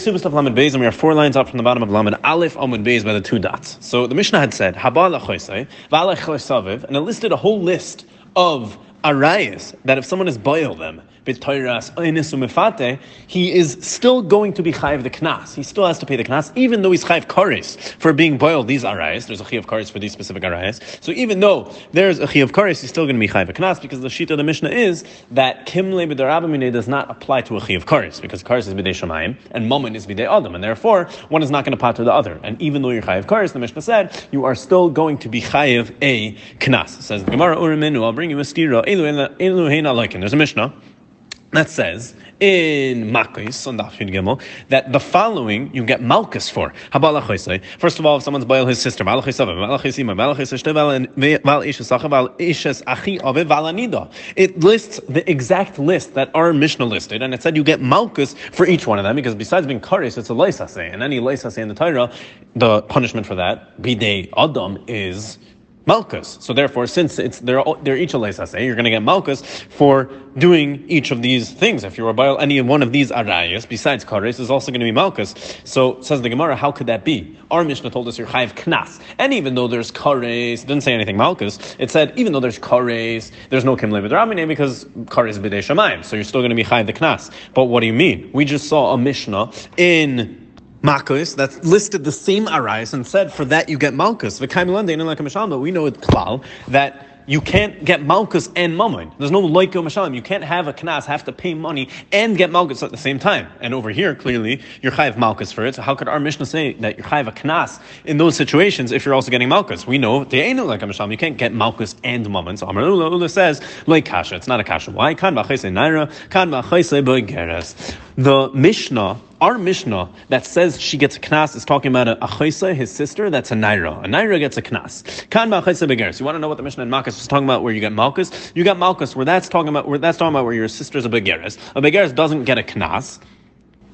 Kesubos of Lamed Beis, and we are four lines up from the bottom of Lamed Aleph Amud Beis by the two dots. So the Mishnah had said, Haba lachoisei, and it listed a whole list of arayas that if someone is boil them, he is still going to be chayiv the knas. He still has to pay the knas, even though he's chayiv kares for being boiled these arayas. There's a chayiv kares for these specific arayas. So even though there's a chayiv kares, he's still going to be chayiv the knas because the shita of the Mishnah is that kimle b'darabamine does not apply to a chayiv kares because kares is b'dei shemayim and moment is b'dei adam, and therefore one is not going to pater the other. And even though you're chayiv kares, the Mishnah said you are still going to be chayiv a knas. Says the Gemara Uriminu, I'll bring you a stira. There's a Mishnah that says in Makkos on Daf Gimel that the following you get Malchus for. First of all, if someone's boil his sister, it lists the exact list that our Mishnah listed, and it said you get Malchus for each one of them because besides being kares, it's a leisase, and any leisase in the Torah, the punishment for that, bidei adam, is Malchus. So therefore, since it's they're they're each a leisase, you're going to get Malchus for doing each of these things. If you were by any one of these arayas, besides kares, is also going to be Malchus. So says the Gemara, how could that be? Our Mishnah told us you're chayiv knas, and even though there's kares, it didn't say anything Malchus. It said even though there's kares, there's no kim levid because kares b'dei shamayim. So you're still going to be chayiv the knas. But what do you mean? We just saw a Mishnah in Makkos that listed the same arais and said for that you get Malchus. But we know it klal that you can't get Malchus and Mammon. There's no Loiko Mashalim. You can't have a Knas, have to pay money and get Malchus at the same time. And over here, clearly, you're Chayiv Malchus for it. So how could our Mishnah say that you're Chayiv a Knas in those situations if you're also getting Malchus? We know they ain't like a Mashalim. You can't get Malchus and Mammon. So Amar Ula, Ula says, like Kasha. It's not a Kasha. Why? Kan Kan The Mishnah our Mishnah that says she gets a knas is talking about a achaisa, his sister, that's a naira. A naira gets a knas. Kan ma'achaisa begeres. You want to know what the Mishnah in Makkos was talking about where you get Malchus? You got Malchus where that's talking about where that's talking about where your sister's a begeres. A begeres doesn't get a knas.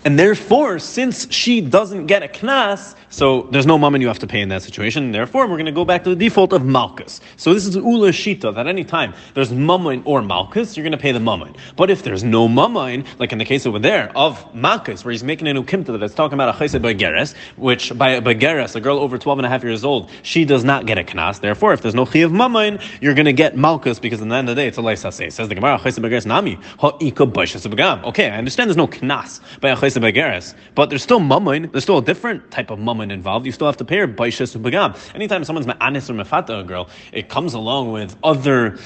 And therefore, since she doesn't get a knas, so there's no mammon you have to pay in that situation. Therefore, we're going to go back to the default of malchus. So this is ula shita that any time there's mammon or malchus, you're going to pay the mammon. But if there's no mammon, like in the case over there of malchus, where he's making an ukimta that's talking about a chesed begeres, which by a begeres, a girl over 12 and a half years old, she does not get a knas. Therefore, if there's no chi of mammon, you're going to get malchus because in the end of the day, it's a leisase. Says the Gemara, chesed begeres nami ha'ika Okay, I understand there's no knas by a chesed but there's still mammon, there's still a different type of mammon involved. You still have to pay her baishas begam. Anytime someone's ma'anis or mefata a girl, it comes along with other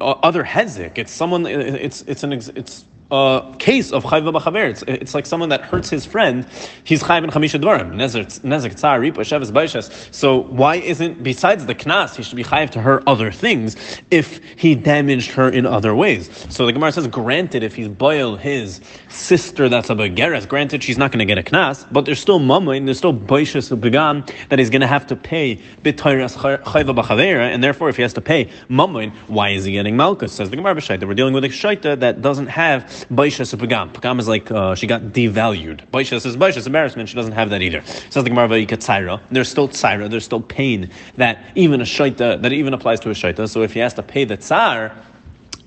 other hezek. It's someone. It's it's an it's a case of chayva b'chaver. It's, it's like someone that hurts his friend. He's chayv in chamisha dvarim. Nezek tzar ripa sheves. So why isn't besides the knas he should be chayv to her other things if he damaged her in other ways? So the Gemara says, granted, if he's boil his sister that's a begeres, granted she's not going to get a knas, but there's still mamain, there's still baishas begam that he's going to have to pay b'toiras chayva b'chaver, and therefore if he has to pay mamain, why is he getting malchus? Says the Gemara b'shaita. We're dealing with a shaita that doesn't have Baishas Pagam. Pagam is like uh, she got devalued. Baishas is Baishas, embarrassment. She doesn't have that either. Says the Gemara Tzaira. There's still Tzaira, there's still pain that even a Shaita, that even applies to a Shaita. So if he has to pay the Tsar,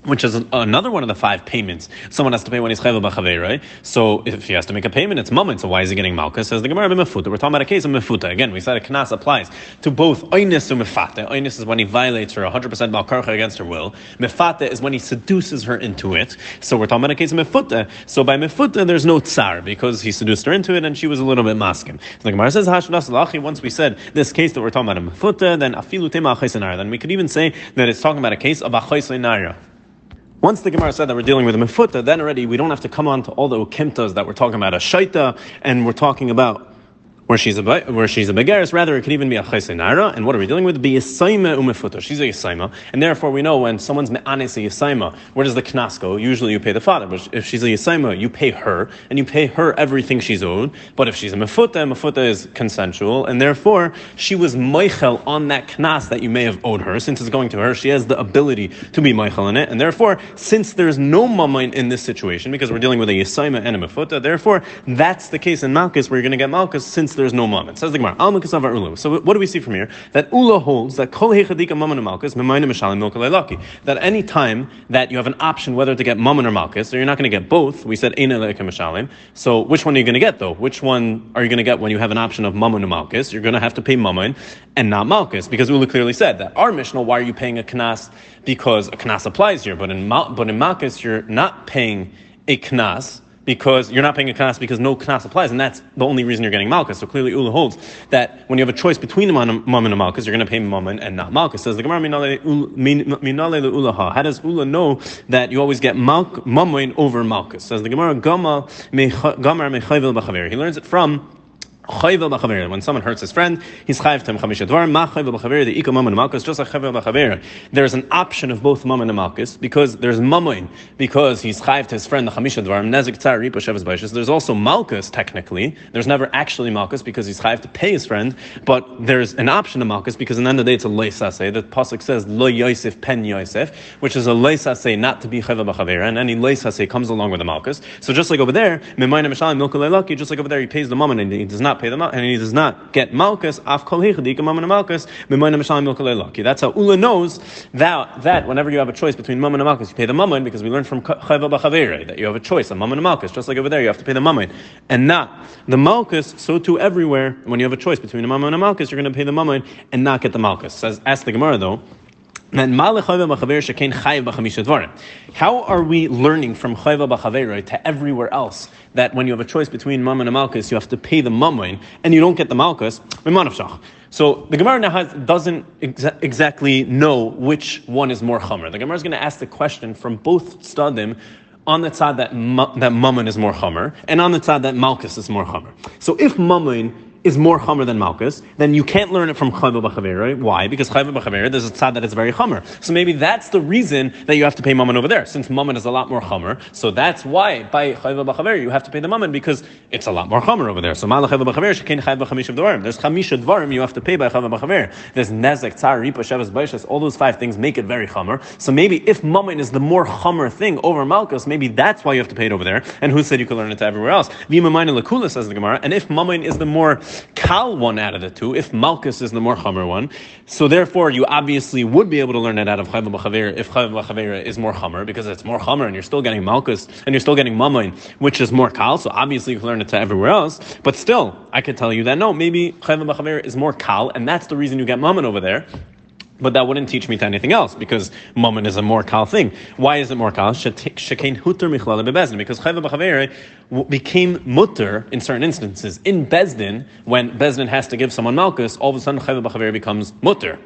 which is another one of the five payments. Someone has to pay when he's chayv right? So if he has to make a payment, it's moment. So why is he getting malchus? Says the Gemara mefuta. We're talking about a case of mefuta. Again, we said a knas applies to both oinis and mefata. Oinis is when he violates her 100% malkarcha against her will. Mefata is when he seduces her into it. So we're talking about a case of mefuta. So by mefuta, there's no tsar because he seduced her into it and she was a little bit maskim. So the Gemara says hashnas. Once we said this case that we're talking about a mefuta, then afilu tema Then we could even say that it's talking about a case of achaysenara. Once the Gemara said that we're dealing with a mefuta, then already we don't have to come on to all the ukimtas that we're talking about a shaita, and we're talking about where she's a where she's a begaris. Rather, it could even be a chaysenara. And what are we dealing with? Be yisaima umefuta. She's a yisaima, and therefore we know when someone's me'anis a yisaima, where does the knas go? Usually you pay the father, but if she's a yisaima, you pay her, and you pay her everything she's owed. But if she's a mefuta, mefuta is consensual, and therefore she was meichel on that knas that you may have owed her. Since it's going to her, she has the ability to be meichel in it, and therefore, since there's no mamain in this situation, because we're dealing with a yisaima and a mefuta, therefore that's the case in Makkos where you're going to get Malchus since since there's no mammon. Says the Gemara, Alma Kasava Ulu. So what do we see from here? That Ula holds that Kol Hechadika Mammon Malkus, Memayna Mishalim Milka Leilaki. That any time that you have an option whether to get Mammon or Malkus, so you're not going to get both, we said Eina Leika Mishalim. So which one are you going to get though? Which one are you going to get when you have an option of Mammon or Malkus? You're going to have to pay Mammon and not Malkus, because Ula clearly said that our Mishnah, why are you paying a Knas? Because a Knas applies here, but in, but in Malkus, you're not paying a Knas because you're not paying a knas because no knas applies, and that's the only reason you're getting malchus. So clearly, Ula holds that when you have a choice between the mammon and malchus, you're going to pay mammon and not malchus. Says the Gemara, minale ulaha. How does Ula know that you always get mammon over malchus? Says the Gemara, Gamar He learns it from when someone hurts his friend, he's chayv to chamisha dvar. Ma b'chaver the iko mammon malchus just like chayvel b'chaver. There's an option of both mammon and malchus because there's mammon because he's chayv to his friend the chamisha dvar. Nezik tzar ripa shevas. There's also malchus technically. There's never actually malchus because he's chayv to pay his friend, but there's an option of malchus because in the end of the day it's a leisase. The pasuk says lo yosef pen yosef, which is a leisase not to be chayvel b'chaver, and any leisase comes along with the malchus. So just like over there, mimayna mishalim milka just like over there he pays the mammon and he does not not pay the and he does not get malchus, af kol malchus, That's how Ula knows that, that whenever you have a choice between mammon and malchus, you pay the mammon because we learned from chayva b'chavere that you have a choice, a mammon and malchus. Just like over there, you have to pay the mammon and not the malchus. So too everywhere, when you have a choice between a mammon and a malchus, you're going to pay the mammon and not get the malchus. Says, ask the Gemara though. How are we learning from chayva b'chaver to everywhere else that when you have a choice between mammon and malchus, you have to pay the mammon and you don't get the malchus? So the Gemara now doesn't exa- exactly know which one is more chamer. The Gemara is going to ask the question from both stadim on the side that that mammon is more chamer, and on the side that malchus is more chamer. So if mammon is more chamer than Malkus, then you can't learn it from Chayva B'Chavera. Why? Because Chayva B'Chavera, there's a tzad that is very chamer. So maybe that's the reason that you have to pay Mammon over there, since Mammon is a lot more chamer. So that's why by Chayva B'Chavera you have to pay the Mammon because it's a lot more chamer over there. So Malach Chayva B'Chavera shekin Chayv B'Chamish Dvarim. There's Chamisha Dvarim you have to pay by Chayva B'Chavera. There's Nezek, Tzar, Ripa, Shevas, Baishas. All those five things make it very chamer. So maybe if Mammon is the more chamer thing over Malkus, maybe that's why you have to pay it over there. And who said you could learn it to everywhere else? Vima Lakula says the Gemara. And if Mammon is the more kal one out of the two, if Malchus is the more Chamer one, so therefore you obviously would be able to learn it out of Chayv B'Chaver if Chayv B'Chaver is more Chamer, because it's more Chamer and you're still getting Malchus and you're still getting Mamain, which is more Kal, so obviously you can learn it to everywhere else, but still, I could tell you that no, maybe Chayv B'Chaver is more Kal, and that's the reason you get Mammon over there, but that wouldn't teach me to anything else because mammon is a more kal thing. Why is it more kal? Because chayva became mutter in certain instances. In bezdin, when bezdin has to give someone malchus, all of a sudden chayva b'chavere becomes mutter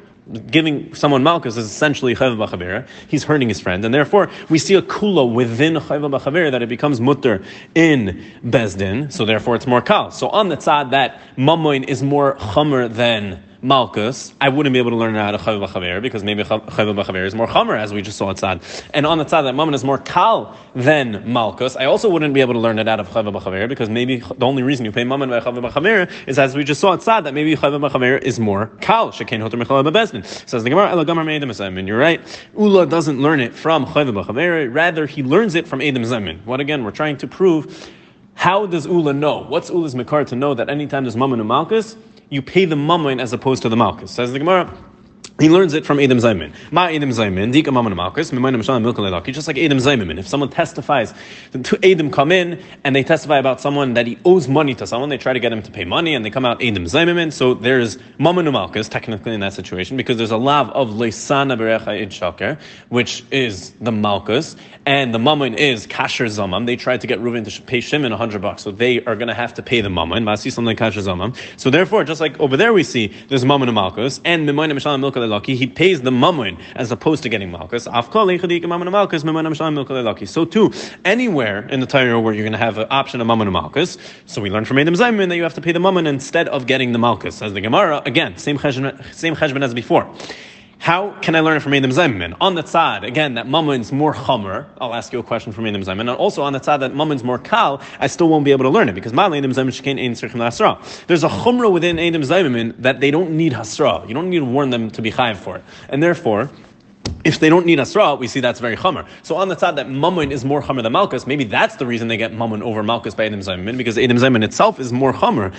giving someone malchus is essentially chayva b'chavera. He's hurting his friend, and therefore we see a kula within chayva b'chavera that it becomes mutter in bezdin. So therefore, it's more kal. So on the tzad that mamoin is more chamer than Malkus, I wouldn't be able to learn it out of Chaviv B'Chaver because maybe Chaviv B'Chaver is more Chamer, as we just saw at outside. And on the side that Mammon is more Kal than Malkus, I also wouldn't be able to learn it out of Chaviv B'Chaver because maybe the only reason you pay Mammon by Chaviv B'Chaver is, as we just saw at outside, that maybe Chaviv B'Chaver is more Kal. Shekain Hoter Mechal B'Bezdin. Says the Gemara, Ela Gamar Me'edem Zemin. You're right. Ula doesn't learn it from Chaviv B'Chaver, rather he learns it from Edom Zemin. What again, we're trying to prove how does Ula know? What's Ula's Makar to know that anytime there's Mammon and Malkus, you pay the mammon as opposed to the malchus. Says the Gemara. He learns it from Adam Zaymin. Ma Adam Zaymin, Dika Maman Malchus, Mimayim Shalom Milka just like Adam Zaymin. If someone testifies, two Adam come in and they testify about someone that he owes money to someone, they try to get him to pay money and they come out Adam Zaymin. So there's Maman Malchus technically in that situation because there's a lav of Leisana Berecha Id Shaker, which is the Malchus, and the Mammon is Kasher Zamam. They tried to get Reuven to pay Shimon 100 bucks, so they are going to have to pay the Mammon. Masi something Kasher Zamam. So therefore, just like over there we see there's Mammon and Malchus, and Mimoyna Mishalim Milka Lelaki, he pays the Mammon as opposed to getting Malchus. So too, anywhere in the Torah where you're going to have an option of Mammon and Malchus, so we learn from Adam Zayman that you have to pay the Mammon instead of getting the Malchus. As the Gemara, again, same cheshbon, same cheshbon as before. How can I learn it from Adam Zayman? On the tzad, again, that Mamun's more chomer, I'll ask you a question from Adam Zayman. And also on the tzad that Mamun's more kal, I still won't be able to learn it because my Adam Zayman shekain ein tzirchim hasra. There's a chumrah within Adam Zayman that they don't need hasra. You don't need to warn them to be chayiv for it. And therefore, if they don't need Asra, we see that's very Chamer. So on the side that Mammon is more Chamer than Malkus, maybe that's the reason they get Mammon over Malkus by Edom Zayman, because Edom Zayman itself is more Chamer.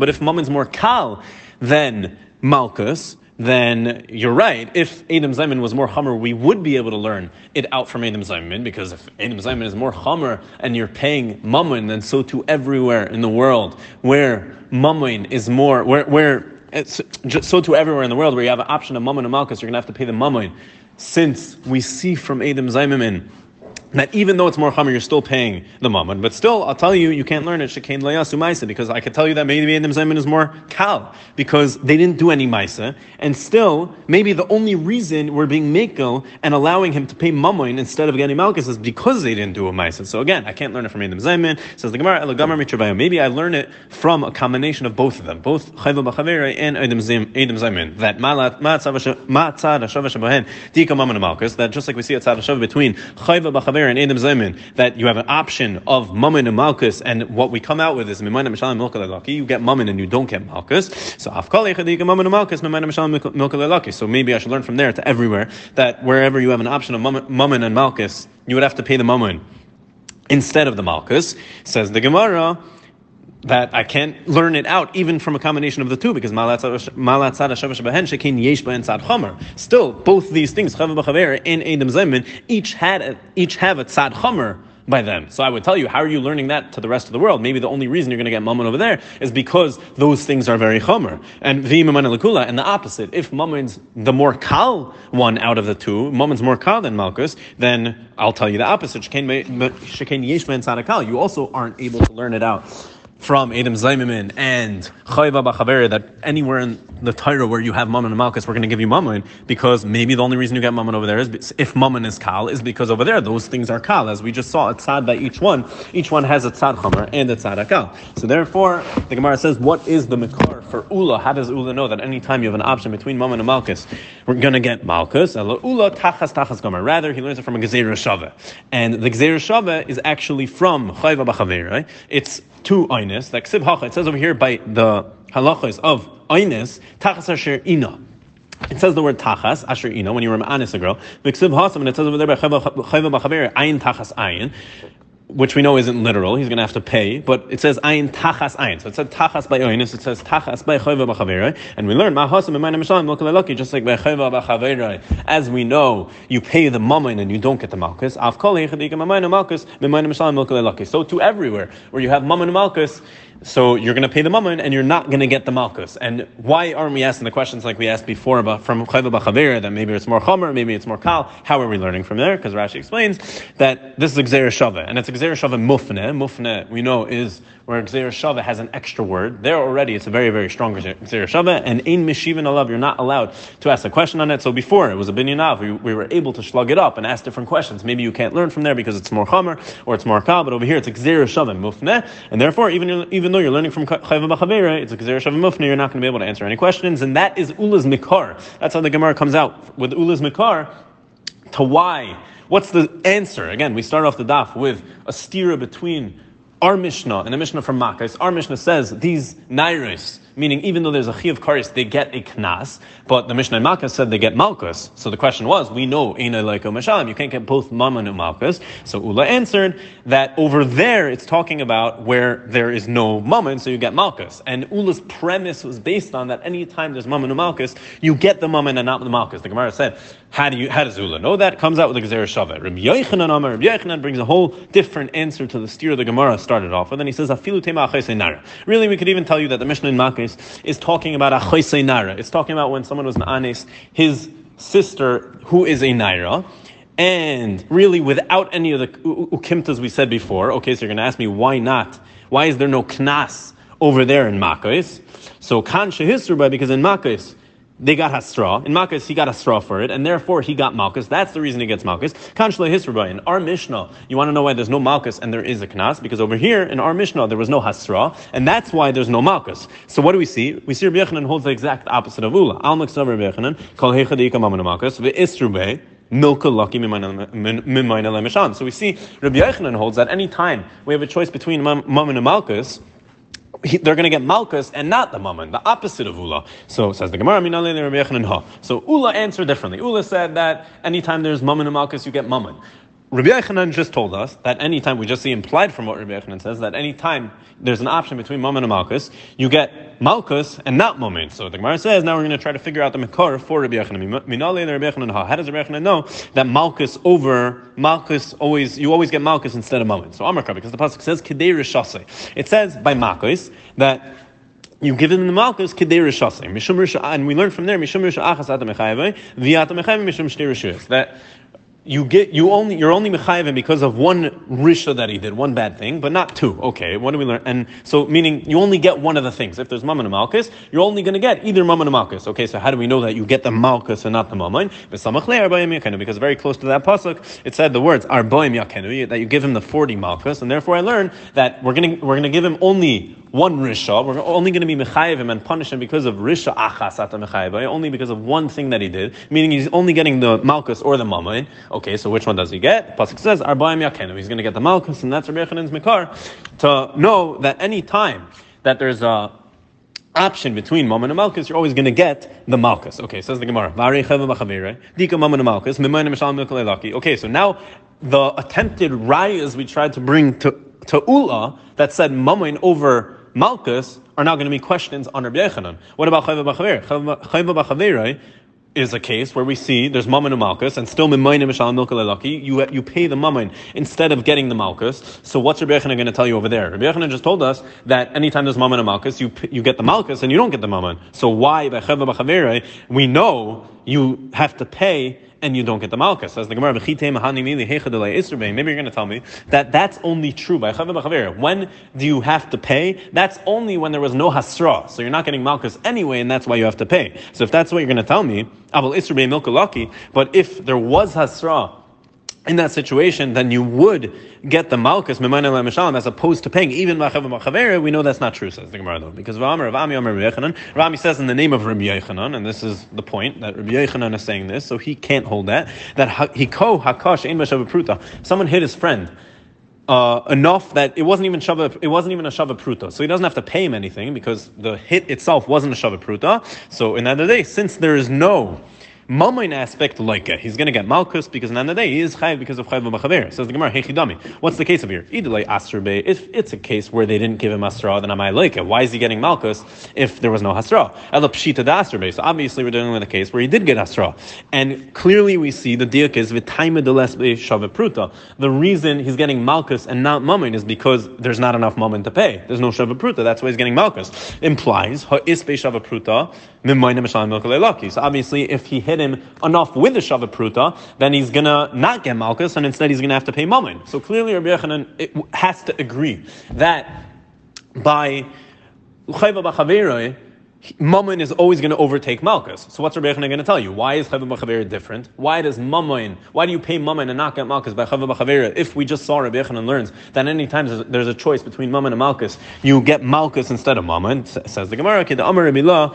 But if Mammon's more Kal than Malkus, then you're right. If Adam Zayman was more Hummer, we would be able to learn it out from Adam Zayman because if Adam Zayman is more Hummer and you're paying Mammon, then so too everywhere in the world where Mammon is more, where, where so too everywhere in the world where you have an option of Mammon and Malchus, you're going to have to pay the Mammon. Since we see from Adam Zayman that even though it's more chamer, you're still paying the mammon. But still, I'll tell you, you can't learn it shekain layasu maisa because I could tell you that maybe Adam Zayman is more kal because they didn't do any maisa, and still maybe the only reason we're being mekel and allowing him to pay mammon instead of getting malchus is because they didn't do a maisa. So again, I can't learn it from Adam Zayman. Says the Gemara, maybe I learn it from a combination of both of them, both chayva b'chavera and Adam Zayman. That matzad hashava shabahen dika mammon malchus. That just like we see a tzad hashava between chayva b'chavera and Adam Zemin that you have an option of Mammon and Malchus, and what we come out with is Mimayna You get Mammon and you don't get Malchus. So and Malchus, So maybe I should learn from there to everywhere that wherever you have an option of Mammon and Malchus, you would have to pay the Mammon instead of the Malchus. Says the Gemara that I can't learn it out even from a combination of the two because Still, both these things, and each had each have a tzad chomer by them. So I would tell you, how are you learning that to the rest of the world? Maybe the only reason you're going to get mammon over there is because those things are very chomer. And lakula, and the opposite. If mammon's the more kal one out of the two, mammon's more kal than malchus, then I'll tell you the opposite. You also aren't able to learn it out from Adam Zaymimin and Chayva Bachaveri that anywhere in the Torah where you have Mammon and Malchus, we're going to give you Mammon because maybe the only reason you get Mammon over there is if Mammon is Kal is because over there those things are Kal. As we just saw, a tzad by each one. Each one has a tzad Chomer and a tzad Akal. So therefore, the Gemara says, what is the Makar for Ula? How does Ula know that any time you have an option between Mammon and Malchus, we're going to get Malchus? Ula Tachas Tachas Gomer. Rather, he learns it from a Gezer Shava. And the Gezer Shava is actually from Chayva. Right? It's two Einis. Like Hacha, it says over here by the halachas of Einis, Tachas Asher Ina. It says the word tachas, asher ina, when you were anis a girl. V'ksiv hasam, and it says over there by chayva b'chaver, ayin tachas ayin which we know isn't literal. He's going to have to pay, but it says ayin tachas ayin. So it said tachas by oinus. It says tachas by chayva b'chaverai. And we learn mahasim b'mayna mishalim lucky just like by chayva b'chaverai. As we know, you pay the mammon and you don't get the malchus. Av kol hechadika mamayna malchus b'mayna mishalim lucky. So to everywhere where you have mammon malchus, so you're going to pay the mammon and you're not going to get the malchus. And why aren't we asking the questions like we asked before about from chayva b'chavera that maybe it's more chomer, maybe it's more kal? How are we learning from there? Because Rashi explains that this is a shava, and it's a shava mufne. Mufne we know is where gzera shava has an extra word. There already it's a very very strong shava, and ein mishivin alav you're not allowed to ask a question on it. So before it was a binyan we, we were able to slug it up and ask different questions. Maybe you can't learn from there because it's more chomer or it's more kal, but over here it's a shava mufne, and therefore even even though you're learning from Chayva B'Chavera, it's a Gezerah Shav Mufni, you're not going to be able to answer any questions, and that is Ula's Mikar. That's how the Gemara comes out with Ula's Mikar to why. What's the answer? Again, we start off the daf with a stira between our Mishnah and a Mishnah from Makkah. Our Mishnah says these Nairis, meaning even though there's a chi of karis, they get a knas, but the Mishnah in Makkos said they get malchus. So the question was, we know ina leiko mashalim, you can't get both mammon and malchus. So Ula answered that over there it's talking about where there is no mammon, so you get malchus. And Ula's premise was based on that any time there's mammon and malchus, you get the mammon and not the malchus. The Gemara said, how do you, how does Ula know that? Comes out with the Gezer Shavet. Rabbi Yochanan Amar, Rabbi brings a whole different answer to the steer the Gemara started off with, and then he says, Afilu. Really, we could even tell you that the Mishnah in Is talking about a naira It's talking about when someone was an anes, his sister, who is a naira, and really without any of the ukimtas we said before. Okay, so you're going to ask me why not? Why is there no knas over there in Makkah? So kan shehisruba because in Makkah they got Hasra. In Makkos, he got Hasra for it, and therefore he got Malchus. That's the reason he gets Malchus. Kanshla Hisraba. In our Mishnah, you want to know why there's no Malchus and there is a Knas? Because over here, in our Mishnah, there was no Hasra, and that's why there's no Malchus. So what do we see? We see Rabbi Yechanan holds the exact opposite of Ula. Al Maksav Rabbi Yechanan, Kol Malchus, Milka So we see Rabbi Yechanan holds that any time we have a choice between Mammon and Malchus, he, they're going to get Malkus and not the Mammon, the opposite of Ula. So says the Gemara, So Ula answered differently. Ula said that anytime there's Mammon and Malkus, you get Mammon. Rabbi Yechanan just told us that anytime, we just see implied from what Rabbi Yechanan says, that anytime there's an option between Mammon and Malkus, you get Malkus and not Mammon. So the Gemara says, now we're going to try to figure out the Makar for Rabbi Yechanan. Minale Rabbi Yechanan How does Rabbi Yechanan know that Malkus over, Malkus always, you always get Malkus instead of Mammon? So Amar because the Pasuk says, Kedei Rishase. It says by Malkus that you give him the malchus kedei rishasim. Mishum and we learn from there mishum risha achas atam mechayavei v'atam mishum shtei rishuyas. That you get you only you're only mechayiv because of one risha that he did, one bad thing, but not two. Okay, what do we learn? And so meaning you only get one of the things. If there's mammon and malchus, you're only going to get either mammon and malchus. Okay, so how do we know that you get the malchus and not the mammon? Because very close to that pasuk, it said the words arboim yakenu that you give him the forty malchus, and therefore I learn that we're going to we're going to give him only one risha. We're only going to be mechayiv him and punish him because of risha achas ata mechayiv, only because of one thing that he did, meaning he's only getting the malchus or the mammon. Okay, so which one does he get? Pasuk says arbaim yakenu. He's going to get the malchus, and that's Rabbi Yechanan's mikar to know that any time that there's a option between Mammon and Malchus, you're always going to get the Malchus. Okay, says the Gemara. Okay, so now the attempted rayas we tried to bring to, to Ula that said Mammon over Malchus are now going to be questions on Rabbi Yechanan. What about Chayva B'Chaver? Chayva B'Chaver is a case where we see there's Mammon and Malchus, and still Mimayim Mishal Milka Lelaki, you you pay the Mammon instead of getting the Malchus. So what's Rabbi Yechanan going to tell you over there? Rabbi Yechanan just told us that anytime there's Mammon and Malchus, you you get the Malchus and you don't get the Mammon. So why by we know you have to pay and you don't get the malchus. As the Gemara, maybe you're going to tell me that that's only true by When do you have to pay? That's only when there was no hasra. So you're not getting malchus anyway, and that's why you have to pay. So if that's what you're going to tell me, but if there was hasra, in that situation, then you would get the malchus as opposed to paying even machavim We know that's not true, says the Gemara though, because Rami Rami says in the name of Rabbi Yechanan, and this is the point that Rabbi Yechanan is saying this, so he can't hold that. That he hiko hakash ein pruta. Someone hit his friend. Uh, enough that it wasn't even shava, it wasn't even a shava pruta, so he doesn't have to pay him anything because the hit itself wasn't a shava pruta. So in other day, since there is no Mammon aspect like it. He's going to get Malkus because in the end of the day he is Chayiv because of Chayiv Machaver. Says the Gemara. What's the case of here? Idalei Asrbe. If it's a case where they didn't give him Asra, then I might like. Why is he getting Malkus if there was no Hasra? Ela Pshita Asrbe. So obviously we're dealing with a case where he did get Asra. And clearly we see the diak is Vitaima Delesbe Shava Pruta. The reason he's getting Malkus and not Mammon is because there's not enough Mammon to pay. There's no Shava Pruta. That's why he's getting Malkus. Implies Ha'isbe Shava Pruta. So obviously if he hit him enough with the Shavah Pruta, then he's gonna not get Malchus, and instead he's gonna have to pay Mammon. So clearly Rabbi Yechanan has to agree that by Chayva Mammon is always going to overtake Malchus. So what's Rabbi Yechanan going to tell you? Why is Chavim B'Chaver different? Why does Mammon, why do you pay Mammon and not get Malchus by Chavim B'Chaver? If we just saw Rabbi Yechanan learns that any time there's a choice between Mammon and Malchus, you get Malchus instead of Mammon, says the Gemara, the Amar Rabbi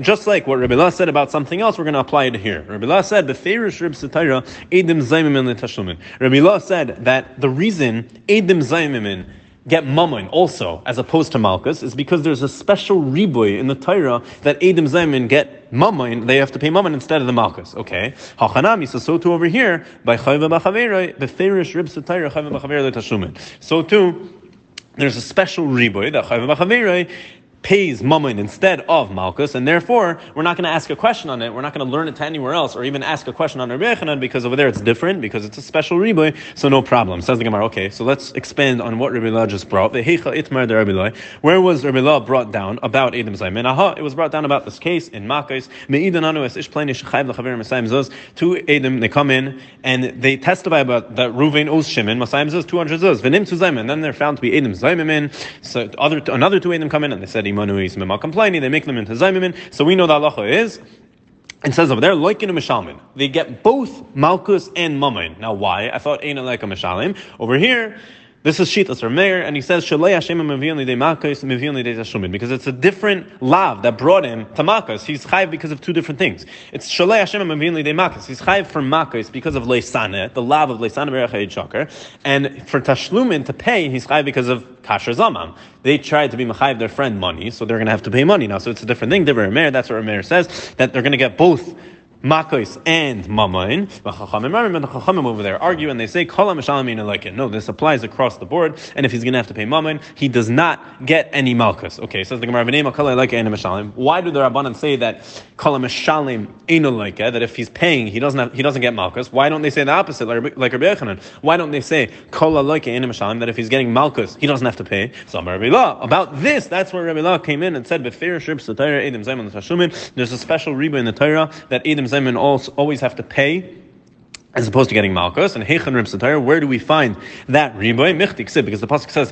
just like what Rabbi La said about something else, we're going to apply it here. Rabbi La said, Beferish Rib Satira, Edim Zaymimin Rabbi La said that the reason Edim Zaymimin get mammon also, as opposed to malchus, is because there's a special riboy in the Torah that Adam Zaymin get mammon, they have to pay mammon instead of the malchus. Okay. Hachanami, so so too over here, by Chayva B'Chaveroi, Beferish Rib Satayra Chayva. So too, there's a special riboy that Chayva B'Chaveroi pays Mammon instead of Malchus, and therefore we're not going to ask a question on it. We're not going to learn it to anywhere else, or even ask a question on Rabbi Yechanan because over there it's different because it's a special riboy. So no problem. Says the Gemara. Okay, so let's expand on what Rabbi La just brought. The Itmar Where was Rabbi La brought down about Adam Zaymin? Aha, it was brought down about this case in. Me'idananu es Masayim. Two Adam they come in and they testify about that Ruvain Oz Shimon Masayim zuz two hundred zuz. Venim to Zaymin. Then they're found to be Adam Zaymin. So other another two Adam come in and they said complaining, they make them into Zaymimin. So we know that halacha is it says over there, like in a mishalmin. They get both malchus and mammon. Now, why? I thought ain't like a mishalim. Over here, This is Shitas or and he says Shalei Hashem Lidei Makos because it's a different lav that brought him to Makos. He's chayiv because of two different things. It's Shalei Hashem Lidei Makos. He's chayiv for Makos because of Leisane, the lav of Leisane Berachayid Shakar, and for Tashlumin to pay, he's chayiv because of Kasher Zaman. They tried to be Machayiv their friend money, so they're going to have to pay money now. So it's a different thing. That's what Meir says that they're going to get both Makos and Mamain. The Chachamim over there argue and they say, like it. No, this applies across the board. And if he's going to have to pay Mamain, he does not get any Malkus. Okay, says the Gemara, Why do the Rabbanan say that Kala Mishalim Eno like that if he's paying, he doesn't have, he doesn't get Malkus? Why don't they say the opposite, like, Rabbi Yechanan? Why don't they say Kala like Mishalim that if he's getting Malkus, he doesn't have to pay? So Rabbi Law. About this, that's where Rabbi Law came in and said, There's a special riba in the Torah that Edom Zeman always have to pay as opposed to getting malchus and heichan satire. Where do we find that riboy Because the pasuk says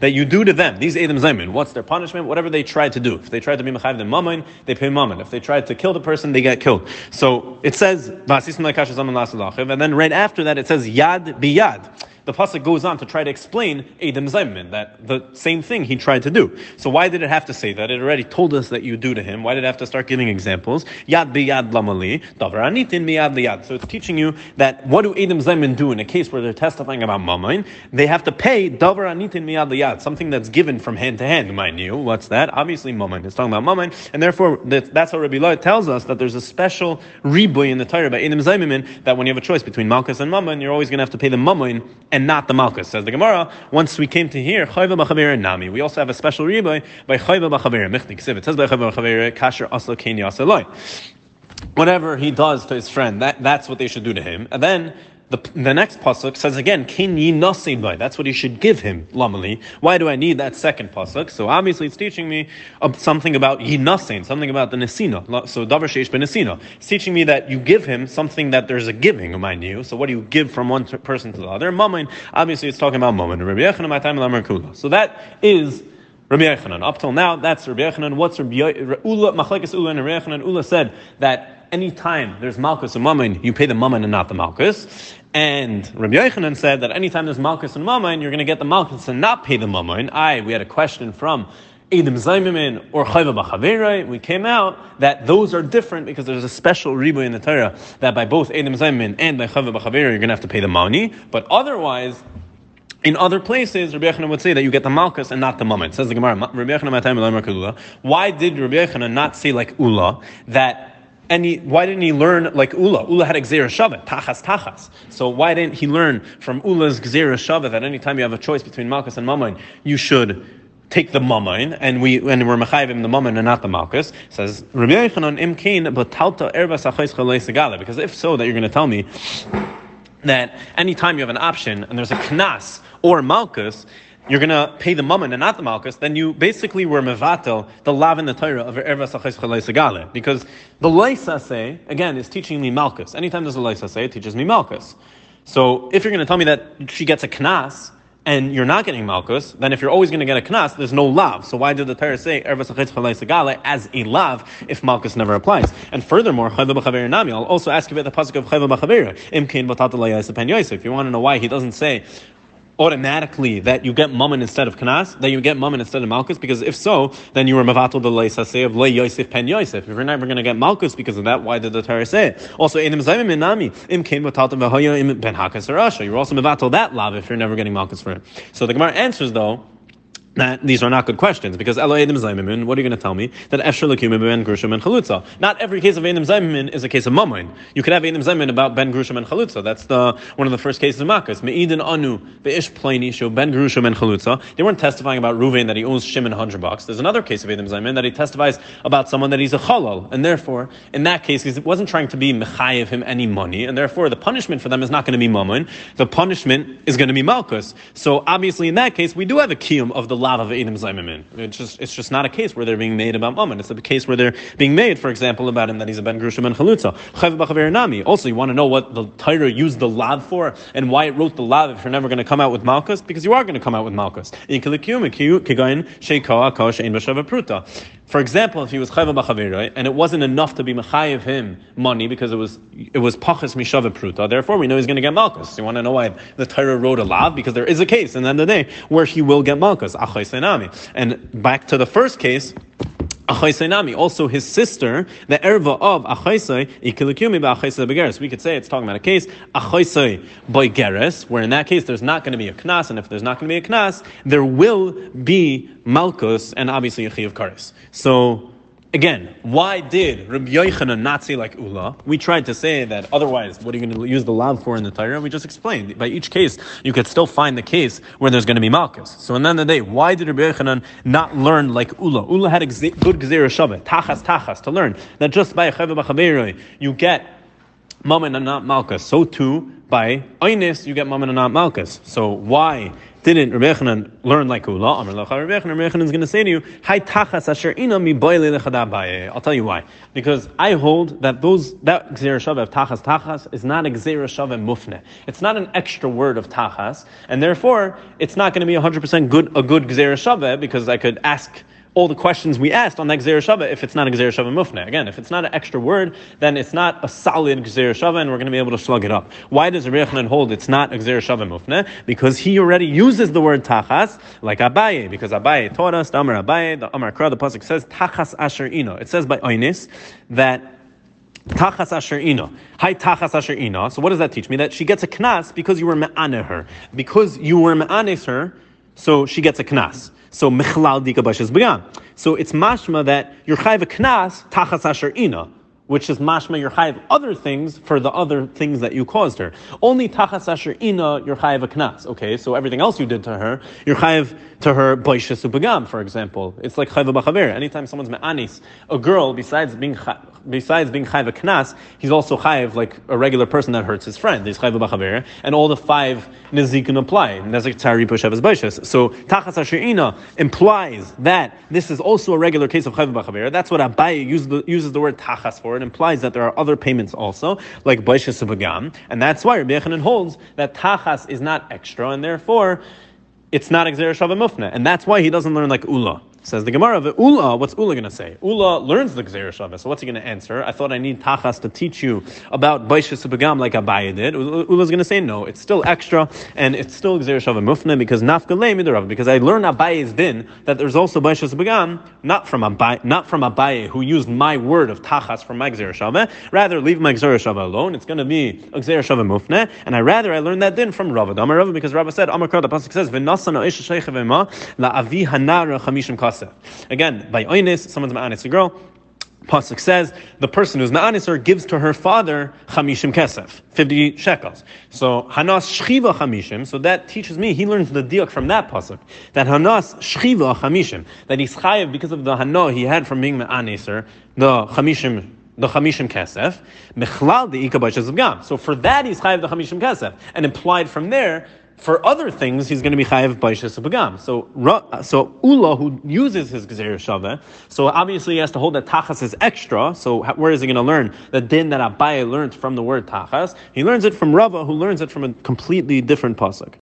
that you do to them these edom zaymin. What's their punishment? Whatever they tried to do. If they tried to be mechayiv the mammon, they pay mammon. If they tried to kill the person, they get killed. So it says and then right after that it says yad biyad the pasuk goes on to try to explain Adam Zaymin, that the same thing he tried to do. So why did it have to say that? It already told us that you do to him. Why did it have to start giving examples? Yad biyad lamali, davar anitin miyad liyad. So it's teaching you that what do Adam Zaymin do in a case where they're testifying about mamain? They have to pay davar anitin miyad liyad, something that's given from hand to hand, mind you. What's that? Obviously mamain. It's talking about mamain, and therefore that's how Rabbi La tells us that there's a special ribuy in the Torah by Adam Zaymin that when you have a choice between malchus and mamain, you're always going to have to pay the mamain and not the Malkus. Says the Gemara, once we came to here, Chayva and Nami, we also have a special riboy by Chayva B'Chavir, Michnik Siv. It says by Chayva B'Chavir, Kasher Asla Keni Asaloi. Whatever he does to his friend, that, that's what they should do to him. And then the, the next pasuk says again, "Kin by." That's what he should give him, lamali. Why do I need that second pasuk? So obviously, it's teaching me uh, something about yi something about the nesina. So davar sheish ben nesina. It's teaching me that you give him something that there's a giving, mind you. So what do you give from one person to the other? Mammon. Obviously, it's talking about mammon. So that is. Rabbi Yechanan. Up till now, that's Rabbi Yechanan. What's Rabbi Ula, Machlekes Ula and Rabbi Yechanan? Ula said that anytime there's Malchus and Mammon, you pay the Mammon and not the Malchus. And Rabbi Yechanan said that anytime there's Malchus and Mammon, you're going to get the Malchus and not pay the Mammon. I, we had a question from Edom Zaymimin or Chayva B'Chaverai, we came out that those are different because there's a special ribu in the Torah that by both Edom Zaymimin and by Chayva B'Chaverai, you're going to have to pay the money. But otherwise, in other places, Rabbi Yechanan would say that you get the Malchus and not the Mammon. Says the Gemara, Rabbi Yechanan Why did Rabbi Yechanan not say like Ula that any, why didn't he learn like Ula? Ula had a Gzera Shavet, Tachas Tachas. So why didn't he learn from Ula's Gzera Shavet that anytime you have a choice between Malchus and Mammon, you should take the Mammon, and we and we're Mechayim the Mammon and not the Malchus? Says Rabbi Yechanan Im Kain Batalta Erva Sagala. Because if so, that you're going to tell me that anytime you have an option and there's a knas or malchus, you're going to pay the mammon and not the malchus, then you basically were mevatel, the lav in the Torah of Erva Sachais. Because the Laisase, again, is teaching me malchus. Anytime there's a Laisase, it teaches me malchus. So if you're going to tell me that she gets a knas, and you're not getting malchus, then if you're always going to get a knas, there's no lav. So why did the Torah say erva sachais as a lav if malchus never applies? And furthermore, I'll also ask you about the pasuk of chayva b'chavera. If you want to know why he doesn't say automatically that you get mammon instead of kanas, that you get mammon instead of malchus, because if so, then you were mavatal the leisase of le yosef pen yosef. If you're never going to get malchus because of that, why did the Torah say it? Also, enim zayim inami im kain mataltam v'hoya im ben hakas You're also mavatal that lav if you're never getting malchus for it. So the Gemara answers though that these are not good questions because Elo Edim Zaymimin, what are you going to tell me? That Efshar Lakim Ben Grushim and Chalutza. Not every case of Edim Zaymimin is a case of Mamoin. You could have Edim Zaymimin about Ben Grushim and Chalutza. That's the one of the first cases of Makkah. Me'idin Anu, Be'ish Plani, show Ben Grushim and Chalutza. They weren't testifying about Ruvain that he owes Shimon 100 bucks. There's another case of Edim Zaymimin that he testifies about someone that he's a Chalal. And therefore, in that case, he wasn't trying to be Mechayev him any money. And therefore, the punishment for them is not going to be Mamoin. The punishment is going to be Malkus. So obviously, in that case, we do have a kiyum of the lav of Edim Zaymimin. It's just it's just not a case where they're being made about Mammon. It's a case where they're being made, for example, about him that he's a Ben Grushim and Chalutza. Also, you want to know what the Torah used the lav for and why it wrote the lav if you're never going to come out with Malchus? Because you are going to come out with Malchus. For example, if he was chayv b'chaveroi and it wasn't enough to be mechayiv him money because it was it was pachas mishava pruta, therefore we know he's going to get malchus. You want to know why the Torah wrote a lav because there is a case in the end of the day where he will get malchus. And back to the first case. Also, his sister, the erva of Achaisai, Ikilikumi Achaisai Begeres. We could say it's talking about a case, Achaisai by Geres, where in that case there's not going to be a knas, and if there's not going to be a knas, there will be Malkus and obviously a of Karis. So, Again, why did Rabbi Yochanan not say like Ula? We tried to say that otherwise, what are you going to use the lav for in the Torah? We just explained. By each case, you could still find the case where there's going to be Malchus. So, in the end of the day, why did Rabbi Yochanan not learn like Ula? Ula had a good Gezerah Shabbat, Tachas Tachas, to learn that just by a you get Mammon and not. So too, by Einis, you get Mammon and not. So why didn't Rabbi Yechanan learn like Ula? Rabbi is going to say to you, I'll tell you why. Because I hold that those that gzera shav tachas tachas is not a gzera mufne. It's not an extra word of tachas, and therefore it's not going to be 100% good a good gzera because I could ask all the questions we asked on that Gzer Shava if it's not a Gzer Shava Mufne. Again, if it's not an extra word, then it's not a solid Gzer Shava and we're going to be able to slug it up. Why does Rechanan hold it's not a Gzer Shava Mufne? Because he already uses the word Tachas like Abaye, because Abaye taught us, the Amar Abaye, the Amar Kra, the Pasuk says Tachas Asher Ino. It says by Oinis that Tachas asher ino. Hi tachas asher ina. So what does that teach me? That she gets a knas because you were me'ane her. Because you were me'anes her, so she gets a knas. So mechlal dika b'shes b'gam. So it's mashma that you're chayv a knas tachas asher ina, which is mashma you're chayv other things for the other things that you caused her. Only tachas asher ina you're chayv a knas. Okay, so everything else you did to her, you're chayv to her b'shes b'gam, for example. It's like chayv b'chaver. Anytime someone's me'anis, a girl besides being besides being chayv a knas, he's also chayv like a regular person that hurts his friend. He's chayv b'chaver, and all the five nezikin apply. Nezik tari pushavas baishas. So tachas ashirina implies that this is also a regular case of chayv b'chaver. That's what Abaye uses the, uses the word tachas for. It implies that there are other payments also, like baishas v'gam, and that's why Rabbi Yechanan holds that tachas is not extra, and therefore it's not exer mufne, and that's why he doesn't learn like ula. Says the Gemara, Ula, what's Ula going to say? Ula learns the Gzeir Shavah, so what's he going to answer? I thought I need Tachas to teach you about Baishas Subagam like Abaye did. Ula's going to say no, it's still extra, and it's still Gzeir Shavah Mufna, because Nafkalei Midarav, because I learned Abaye's din, that there's also Baishas Subagam, not from Abaye, not from Abaye, who used my word of Tachas from my Gzeir Shavah, rather leave my Gzeir Shavah alone, it's going to be a Gzeir Shavah Mufna, and I rather I learned that din from Rava. Amar because Rava said, Amar the Pasuk says, V'nasana Isha Sheikh La Avi Hanara Chamishim Kasef. Again, by Oinis, someone's ma'anis a girl. Pasuk says the person who's ma'anis gives to her father chamishim kesef, fifty shekels. So hanas shchiva chamishim. So that teaches me he learns the diak from that pasuk that hanas shchiva chamishim that he's chayiv because of the hana he had from being ma'anis the chamishim the chamishim kesef, mechlal the ikabashas So for that he's chayiv the chamishim kesef, and implied from there for other things, he's going to be chayiv baishas bagam. So, so Ula, who uses his gezer shava, so obviously he has to hold that tachas is extra. So, where is he going to learn the din that Abaye learned from the word tachas? He learns it from Rava, who learns it from a completely different pasuk.